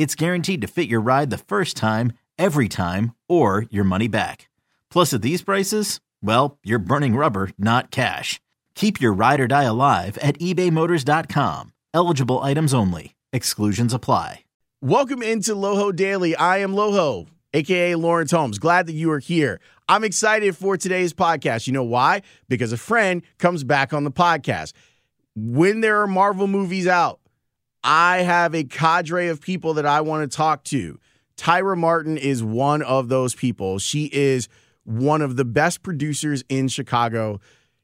it's guaranteed to fit your ride the first time, every time, or your money back. Plus, at these prices, well, you're burning rubber, not cash. Keep your ride or die alive at ebaymotors.com. Eligible items only. Exclusions apply. Welcome into Loho Daily. I am Loho, aka Lawrence Holmes. Glad that you are here. I'm excited for today's podcast. You know why? Because a friend comes back on the podcast. When there are Marvel movies out, I have a cadre of people that I want to talk to. Tyra Martin is one of those people. She is one of the best producers in Chicago.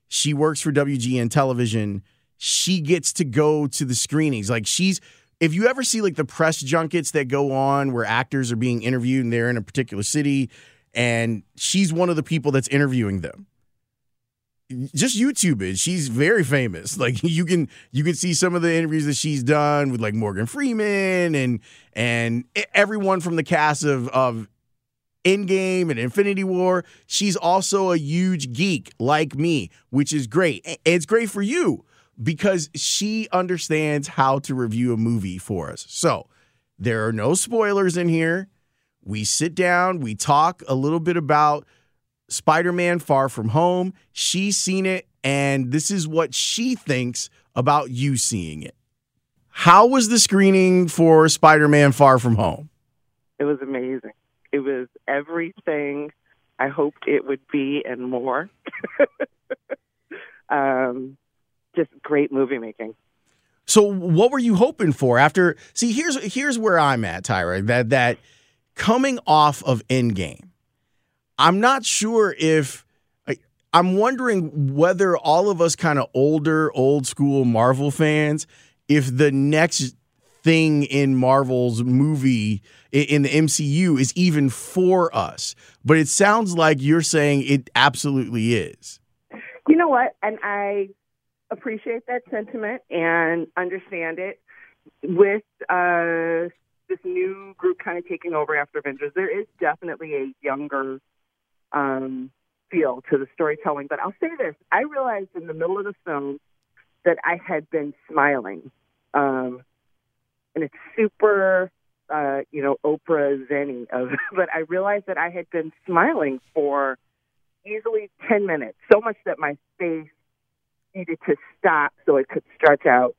She works for WGN television. She gets to go to the screenings. Like she's if you ever see like the press junkets that go on where actors are being interviewed and they're in a particular city and she's one of the people that's interviewing them just YouTube it. She's very famous. Like you can you can see some of the interviews that she's done with like Morgan Freeman and and everyone from the cast of of Endgame and Infinity War. She's also a huge geek like me, which is great. It's great for you because she understands how to review a movie for us. So, there are no spoilers in here. We sit down, we talk a little bit about Spider Man Far From Home. She's seen it, and this is what she thinks about you seeing it. How was the screening for Spider Man Far From Home? It was amazing. It was everything I hoped it would be and more. um, just great movie making. So, what were you hoping for after? See, here's here's where I'm at, Tyra. That that coming off of Endgame, I'm not sure if I'm wondering whether all of us kind of older, old school Marvel fans, if the next thing in Marvel's movie in the MCU is even for us. But it sounds like you're saying it absolutely is. You know what? And I appreciate that sentiment and understand it. With uh, this new group kind of taking over after Avengers, there is definitely a younger um, feel to the storytelling. But I'll say this: I realized in the middle of the film that I had been smiling, um, and it's super, uh, you know, Oprah zenny of. but I realized that I had been smiling for easily ten minutes, so much that my face needed to stop so it could stretch out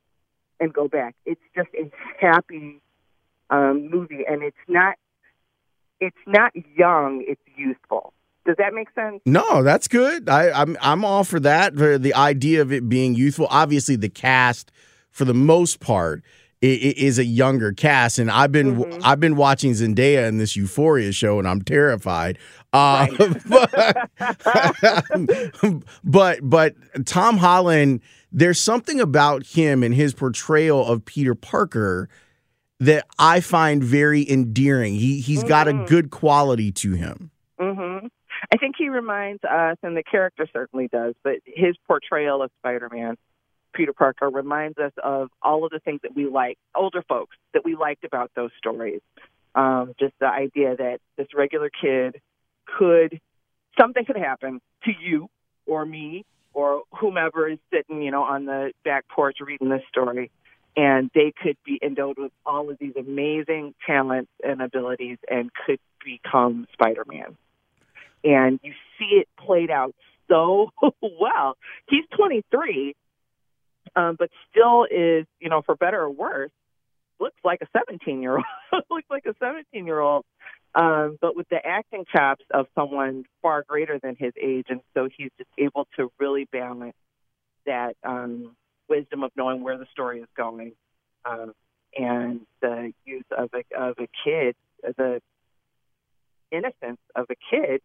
and go back. It's just a happy um, movie, and it's not. It's not young; it's youthful. Does that make sense? No, that's good. I, I'm I'm all for that. For the idea of it being youthful. Obviously, the cast, for the most part, is a younger cast, and I've been mm-hmm. I've been watching Zendaya in this Euphoria show, and I'm terrified. Uh, right. but, but but Tom Holland, there's something about him and his portrayal of Peter Parker that I find very endearing. He he's mm-hmm. got a mm-hmm. good quality to him. Mm-hmm. I think he reminds us, and the character certainly does, but his portrayal of Spider-Man, Peter Parker, reminds us of all of the things that we like, older folks that we liked about those stories. Um, just the idea that this regular kid could, something could happen to you or me or whomever is sitting, you know, on the back porch reading this story, and they could be endowed with all of these amazing talents and abilities and could become Spider-Man and you see it played out so well. He's 23, um, but still is, you know, for better or worse, looks like a 17 year old. looks like a 17 year old um, but with the acting chops of someone far greater than his age, and so he's just able to really balance that um, wisdom of knowing where the story is going, um, and the use of a of a kid, the innocence of a kid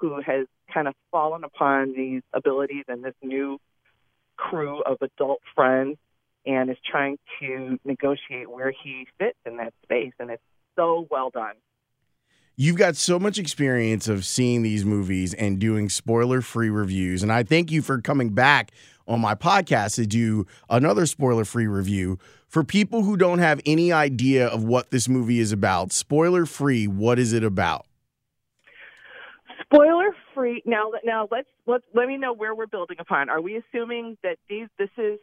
who has kind of fallen upon these abilities and this new crew of adult friends and is trying to negotiate where he fits in that space and it's so well done You've got so much experience of seeing these movies and doing spoiler free reviews. And I thank you for coming back on my podcast to do another spoiler free review. For people who don't have any idea of what this movie is about, spoiler free, what is it about? Spoiler free now now let's let's let me know where we're building upon. Are we assuming that these this is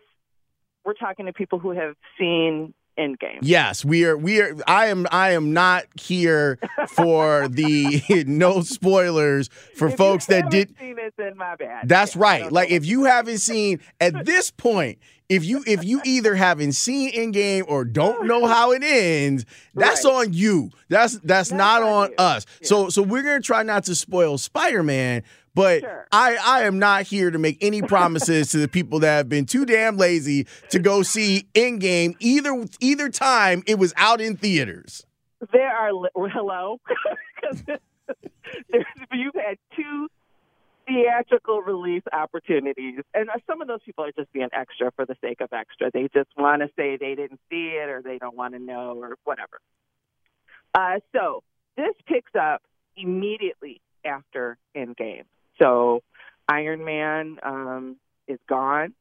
we're talking to people who have seen Endgame. Yes, we are. We are. I am. I am not here for the no spoilers for If folks that did. seen it, then my bad. That's Yeah, right. Like if you haven't seen at this point, if you if you either haven't seen Endgame or don't know how it ends, that's Right. on you. That's that's, not on you. us. Yeah. So so we're gonna try not to spoil Spider-Man, but Sure. I I am not here to make any promises to the people that have been too damn lazy to go see Endgame either either time it was out in theaters. there are hello you've had two theatrical release opportunities, and some of those people are just being extra for the sake of extra. They just want to say they didn't see it, or they don't want to know, or whatever. Uh, so this picks up immediately after Endgame. So Iron Man um, is gone,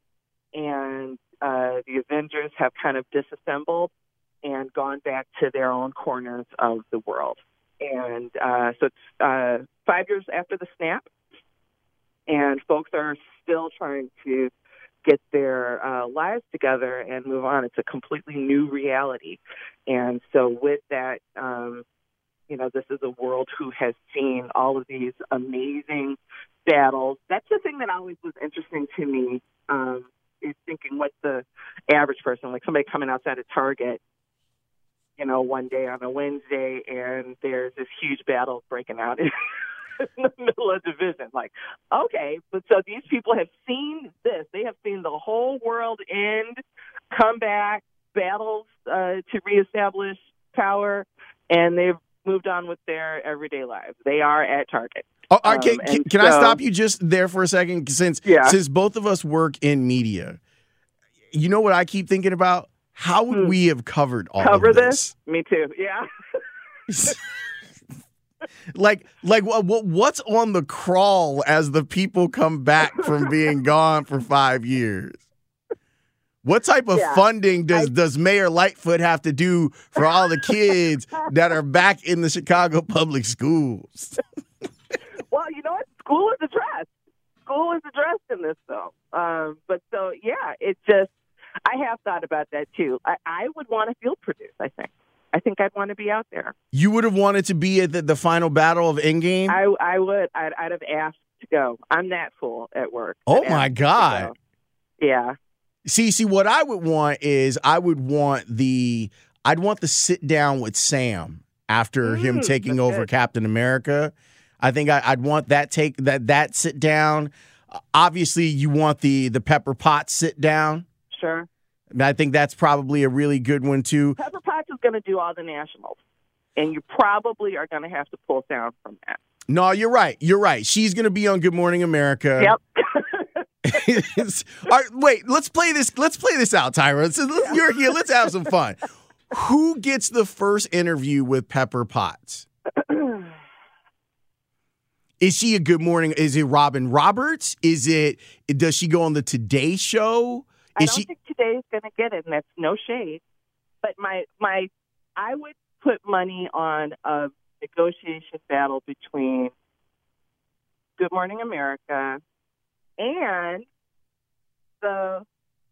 and uh, the Avengers have kind of disassembled and gone back to their own corners of the world. And uh, so it's uh, five years after the snap, and folks are still trying to get their uh, lives together and move on. It's a completely new reality. And so, with that, um, you know, this is a world who has seen all of these amazing battles. That's the thing that always was interesting to me. Um, is thinking what the average person, like somebody coming outside of Target, you know, one day on a Wednesday, and there's this huge battle breaking out in the middle of division. Like, okay, but so these people have seen this. They have seen the whole world end, come back, battles uh, to reestablish power, and they've moved on with their everyday lives. They are at Target. Oh, Um, can, can, can I stop you just there for a second? Since Yeah. since both of us work in media, you know what I keep thinking about? How would Hmm. we have covered all Cover of this? Me too. Yeah. like like what, what what's on the crawl as the people come back from being gone for five years? What type of Yeah. funding does I- does Mayor Lightfoot have to do for all the kids that are back in the Chicago public schools? Well, you know what? School is addressed. School is addressed in this film. Um, but so, yeah, it just, I have thought about that too. I, I would want to field produce, I think. I think I'd want to be out there. You would have wanted to be at the, the final battle of Endgame. I, I would. I'd, I'd have asked to go. I'm that fool at work. Oh, I'd my God. go. Yeah. See, see, what I would want is I would want the I'd want the sit down with Sam after him Mm, taking over good. Captain America. I think I, I'd want that take that that sit down. Uh, Obviously, you want the the Pepper Potts sit down. Sure. And I think that's probably a really good one too. Pepper Potts is going to do all the nationals. And you probably are going to have to pull down from that. No, you're right. You're right. She's going to be on Good Morning America. Yep. Right, wait. Let's play this. Let's play this out, Tyra. Let's- You're here. Let's have some fun. Who gets the first interview with Pepper Potts? Is she a Good Morning? Is it Robin Roberts? Is it? Does she go on the Today Show? I don't she? think today's going to get it, and that's no shade. But my my, I would put money on a negotiation battle between Good Morning America and the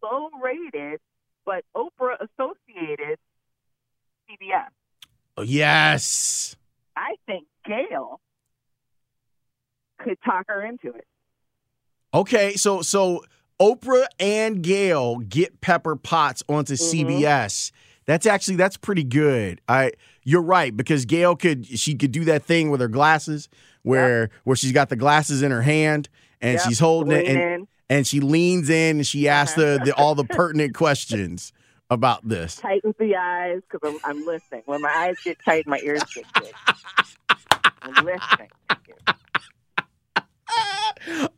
low rated but Oprah associated CBS. Oh, yes. I think Gail could talk her into it. Okay, so so Oprah and Gail get Pepper Potts onto Mhm. CBS. That's actually that's pretty good. I you're right because Gail could she could do that thing with her glasses where where she's got the glasses in her hand and Yep. she's holding it and, in. and she leans in and she uh-huh. asks the, the all the pertinent questions about this. tightens the eyes because I'm, I'm listening. When my eyes get tight, my ears get big. I'm listening.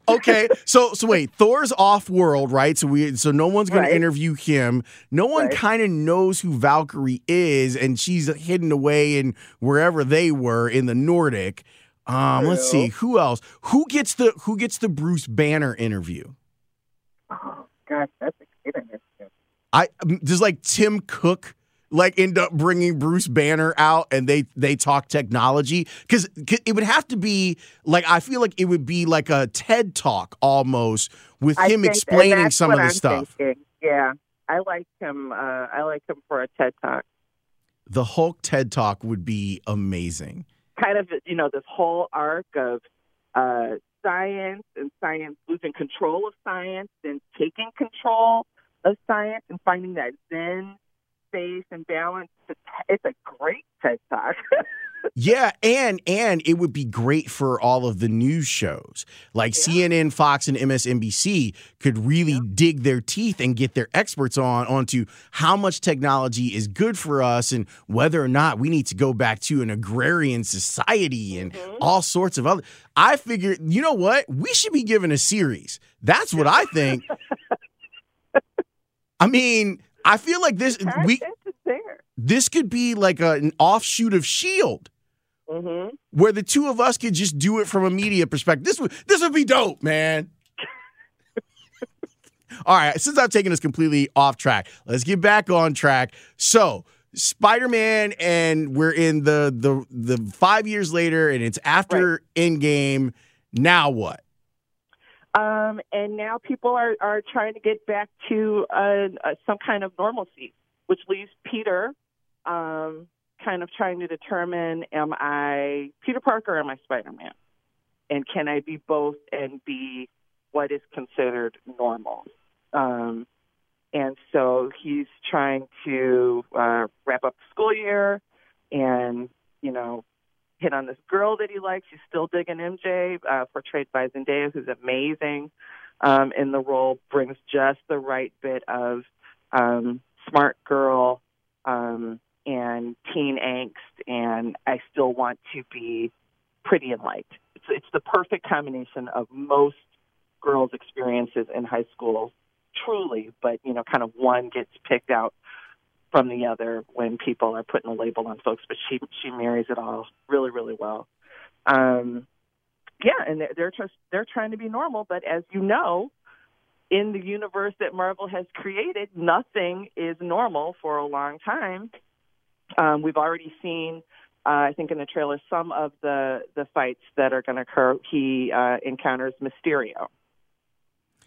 okay, so so wait, Thor's off world, right? So we so no one's going Right. to interview him. No one Right. kind of knows who Valkyrie is, and she's hidden away in wherever they were in the Nordic. Um, let's see who else. Who gets the who gets the Bruce Banner interview? Oh, gosh, that's exciting. I um, does like Tim Cook like end up bringing Bruce Banner out and they they talk technology because it would have to be like I feel like it would be like a TED talk almost with I him think- explaining some of the I'm stuff. thinking. Yeah, I like him. Uh, I like him for a TED talk. The Hulk TED talk would be amazing. Kind of, you know, this whole arc of uh, science and science losing control of science and taking control of science and finding that zen space and balance. It's a- great TED talk. Yeah, and and it would be great for all of the news shows. Like CNN, Fox and MSNBC could really dig their teeth and get their experts on onto how much technology is good for us and whether or not we need to go back to an agrarian society and all sorts of other I figured, you know what? We should be given a series. That's what I think. I mean, I feel like this we Content is there. this could be like a, an offshoot of Shield hmm where the two of us could just do it from a media perspective. This would this would be dope, man. All right, since I've taken us completely off track, let's get back on track. So, Spider-Man and we're in the the the 5 years later and it's after Endgame. Now what? Um, and now people are, are trying to get back to uh, uh, some kind of normalcy, which leaves Peter um, kind of trying to determine am I Peter Parker or am I Spider Man? And can I be both and be what is considered normal? Um, and so he's trying to uh, wrap up the school year and, you know, hit on this girl that he likes. He's still digging MJ, uh, portrayed by Zendaya, who's amazing um, in the role, brings just the right bit of um, smart girl um, and teen angst, and I still want to be pretty and liked. It's, it's the perfect combination of most girls' experiences in high school, truly, but, you know, kind of one gets picked out from the other when people are putting a label on folks, but she she marries it all really really well. Um, yeah, and they're they're just they're trying to be normal, but as you know, in the universe that Marvel has created, nothing is normal for a long time. Um, we've already seen, uh, I think, in the trailer, some of the the fights that are going to occur. He uh, encounters Mysterio,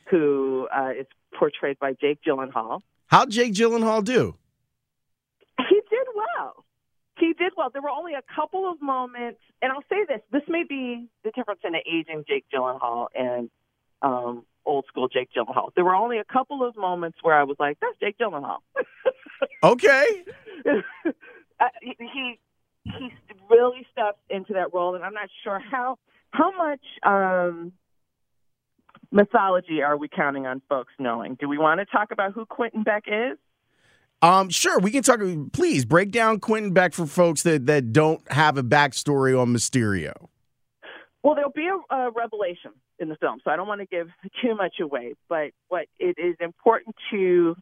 who uh, is portrayed by Jake Gyllenhaal. How'd Jake Gyllenhaal do? He did well. He did well. There were only a couple of moments, and I'll say this: this may be the difference in the aging Jake Gyllenhaal and um, old school Jake Gyllenhaal. There were only a couple of moments where I was like, "That's Jake Gyllenhaal." Okay. uh, he he really steps into that role, and I'm not sure how how much um, mythology are we counting on folks knowing. Do we want to talk about who Quentin Beck is? Um, sure, we can talk. Please break down Quentin Beck for folks that, that don't have a backstory on Mysterio. Well, there'll be a, a revelation in the film, so I don't want to give too much away. But what it is important to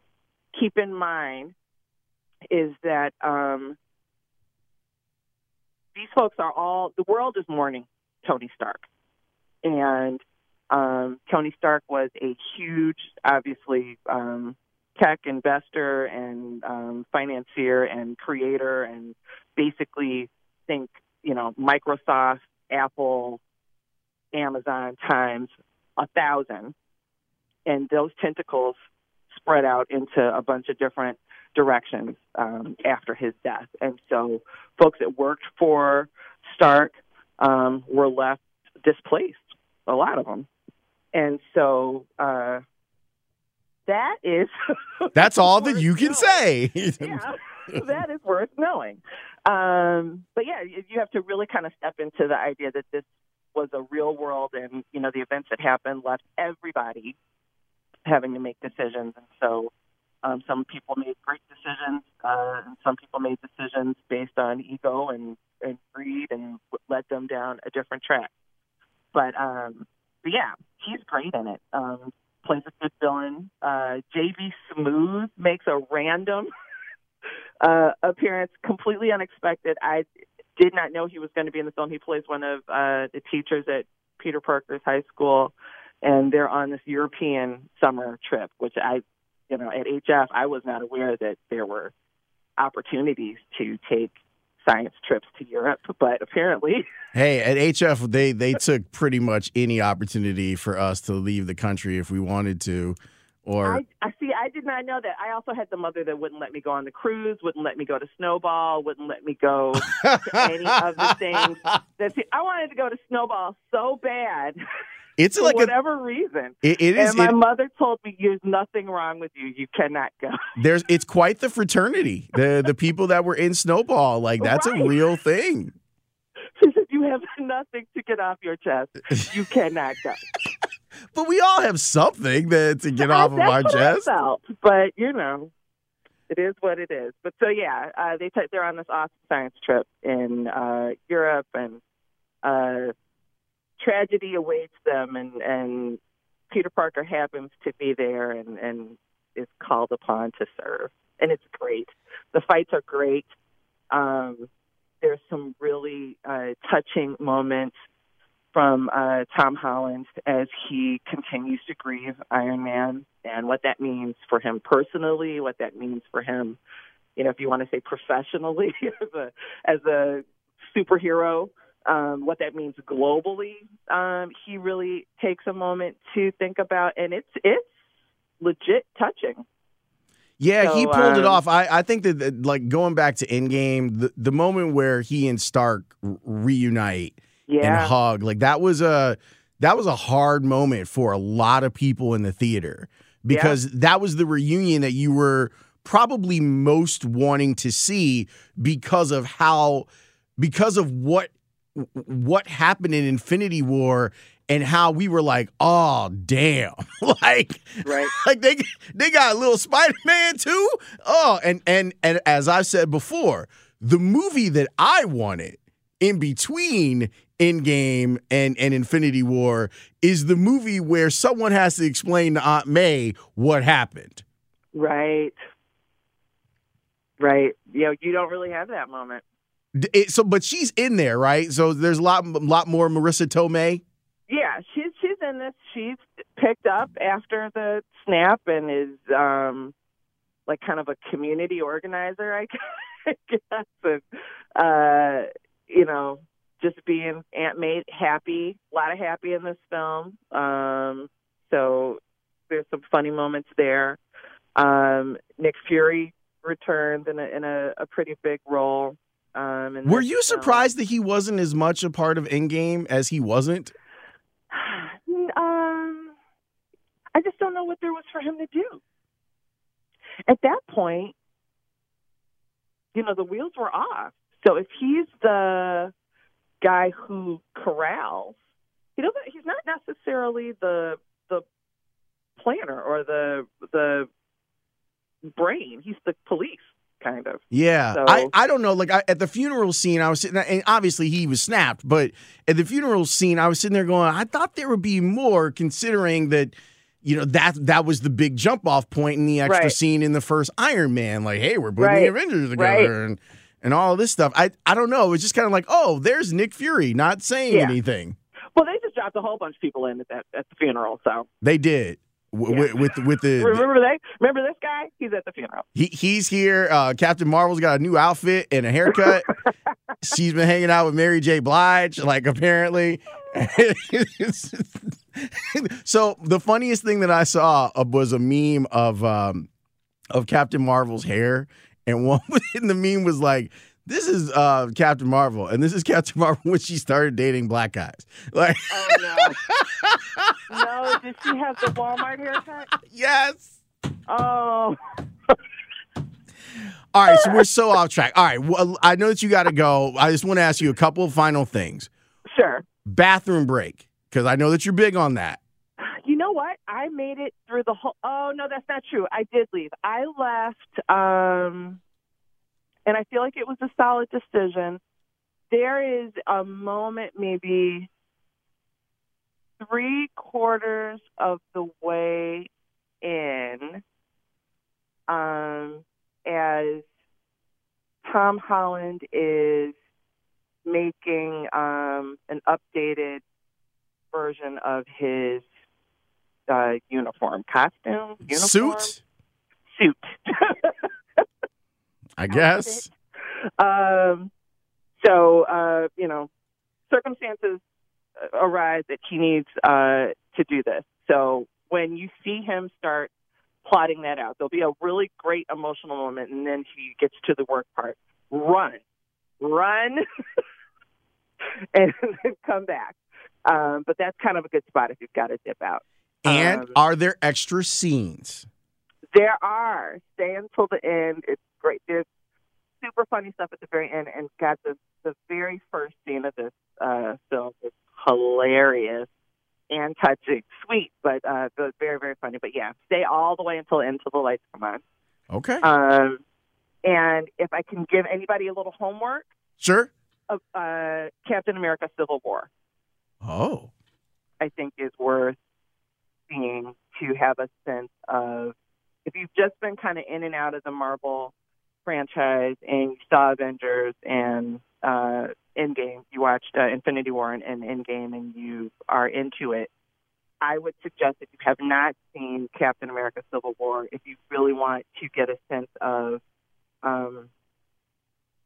keep in mind is that um, these folks are all the world is mourning Tony Stark, and um, Tony Stark was a huge, obviously, um, tech investor and um, financier and creator, and basically think you know Microsoft, Apple, Amazon times a thousand, and those tentacles spread out into a bunch of different directions um, after his death. And so, folks that worked for Stark um, were left displaced, a lot of them. And so, uh, that is That's all that you can say. yeah. that is worth knowing. Um, but yeah, you have to really kind of step into the idea that this was a real world, and you know the events that happened left everybody having to make decisions, and so um, some people made great decisions, uh, and some people made decisions based on ego and, and greed, and led them down a different track. But, um, but yeah, he's great in it. Um, plays a good villain. Uh, JB Smoove makes a random uh, appearance, completely unexpected. I did not know he was going to be in the film. He plays one of uh, the teachers at Peter Parker's high school, and they're on this European summer trip, which I, you know, at HF, I was not aware that there were opportunities to take science trips to Europe, but apparently. Hey, at HF, they they took pretty much any opportunity for us to leave the country if we wanted to. Or I, I see. I did not know that. I also had the mother that wouldn't let me go on the cruise, wouldn't let me go to Snowball, wouldn't let me go to any of the things. That I wanted to go to Snowball so bad. It's for like whatever a, reason. It, it is. And my it, mother told me, "There's nothing wrong with you. You cannot go." There's. It's quite the fraternity. The the people that were in Snowball, like that's right. a real thing. She said, "You have nothing to get off your chest. You cannot go." but we all have something that to get off of our chest. Felt, but you know, it is what it is. But so yeah, uh, they t- they're on this awesome science trip in uh, Europe, and uh, tragedy awaits them, and and Peter Parker happens to be there, and and is called upon to serve, and it's great. The fights are great. Um, there's some really uh, touching moments from uh, Tom Holland as he continues to grieve Iron Man and what that means for him personally, what that means for him, you know, if you want to say professionally as a as a superhero, um, what that means globally. Um, he really takes a moment to think about, and it's it's legit touching. Yeah, So, he pulled it um, off. I, I think that, like going back to Endgame, the, the moment where he and Stark reunite and hug, like that was a that was a hard moment for a lot of people in the theater because that was the reunion that you were probably most wanting to see because of how because of what what happened in Infinity War and how we were like, oh damn, like right. like they they got a little Spider Man too. Oh, and and and as I've said before, the movie that I wanted in between Endgame and and Infinity War is the movie where someone has to explain to Aunt May what happened. Right. Right. You know, you don't really have that moment. It, so, but she's in there, right? So there's a lot lot more Marisa Tomei. Yeah, she's she's in this. She's picked up after the snap and is um like kind of a community organizer, I guess. And uh, you know, just being Aunt May happy, a lot of happy in this film. Um, so there's some funny moments there. Um, Nick Fury returns in a in a, a pretty big role. Um, Were you surprised that he wasn't as much a part of Endgame as he wasn't? Um, I just don't know what there was for him to do. At that point, you know, the wheels were off. So if he's the guy who corrals, he doesn't. He's not necessarily the the planner or the the brain. He's the police, kind of. Yeah, So- I, I don't know. Like I, at the funeral scene, I was sitting, and obviously he was snapped. But at the funeral scene, I was sitting there going, I thought there would be more, considering that, you know, that that was the big jump off point in the extra Right. scene in the first Iron Man. Like, hey, we're putting Right. the Avengers together Right. and and all this stuff. I I don't know. It was just kind of like, oh, there's Nick Fury, not saying Yeah. anything. Well, they just dropped a whole bunch of people in at that at the funeral. So They did. W- Yeah. With, with with the, remember they remember this guy? He's at the funeral. He he's here. Uh, Captain Marvel's got a new outfit and a haircut. She's been hanging out with Mary J. Blige, like apparently. so the funniest thing that I saw uh, was a meme of um, of Captain Marvel's hair, and one in the meme was like. This is uh, Captain Marvel, and this is Captain Marvel when she started dating black guys. Like, Oh no. no, did she have the Walmart haircut? yes, Oh. All right, so we're so off track. All right, well, I know that you got to go. I just want to ask you a couple of final things. Sure. Bathroom break, because I know that you're big on that. You know what? I made it through the whole. Oh no, that's not true. I did leave. I left, um, and I feel like it was a solid decision. There is a moment, maybe three quarters of the way in, um, as Tom Holland is making um, an updated version of his uh, uniform, costume, uniform, Suit, suit. I guess. um, so uh, you know, circumstances uh, arise that he needs uh, to do this. So when you see him start plotting that out, there'll be a really great emotional moment, and then he gets to the work part. Run, run, and then come back. Um, but that's kind of a good spot if you've got to dip out. And Um, are there extra scenes? There are. Stay until the end. It's great. There's super funny stuff at the very end, and God, the the very first scene of this uh, film is hilarious and touching, sweet, but uh, very very funny. But yeah, stay all the way until until the lights come on. Okay, Um, and if I can give anybody a little homework, sure. of uh, Captain America: Civil War, Oh, I think is worth seeing to have a sense of if you've just been kind of in and out of the Marvel franchise and you saw Avengers and uh, Endgame, you watched uh, Infinity War and, and Endgame, and you are into it. I would suggest if you have not seen Captain America: Civil War, if you really want to get a sense of um,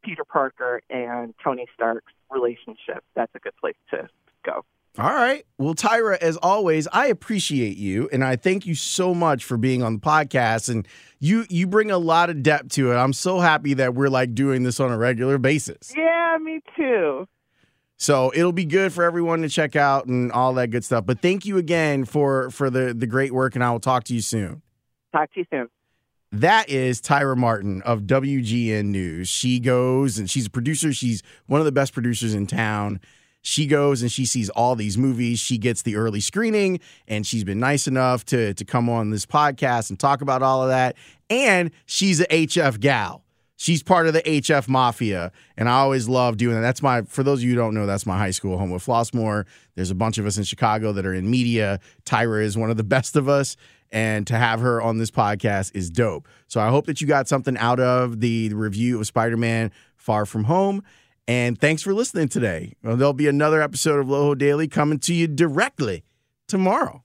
Peter Parker and Tony Stark's relationship, that's a good place to go. All right. Well, Tyra, as always, I appreciate you, and I thank you so much for being on the podcast. And you you bring a lot of depth to it. I'm so happy that we're like doing this on a regular basis. Yeah, me too. So it'll be good for everyone to check out and all that good stuff. But thank you again for for the the great work, and I will talk to you soon. Talk to you soon. That is Tyra Martin of WGN News. She goes and she's a producer. She's one of the best producers in town. She goes and she sees all these movies. She gets the early screening, and she's been nice enough to to come on this podcast and talk about all of that. And she's a HF gal. She's part of the HF Mafia, and I always love doing that. That's my for those of you who don't know, that's my high school Homewood-Flossmoor. There's a bunch of us in Chicago that are in media. Tyra is one of the best of us, and to have her on this podcast is dope. So I hope that you got something out of the review of Spider-Man Far From Home. And thanks for listening today. Well, there'll be another episode of Loho Daily coming to you directly tomorrow.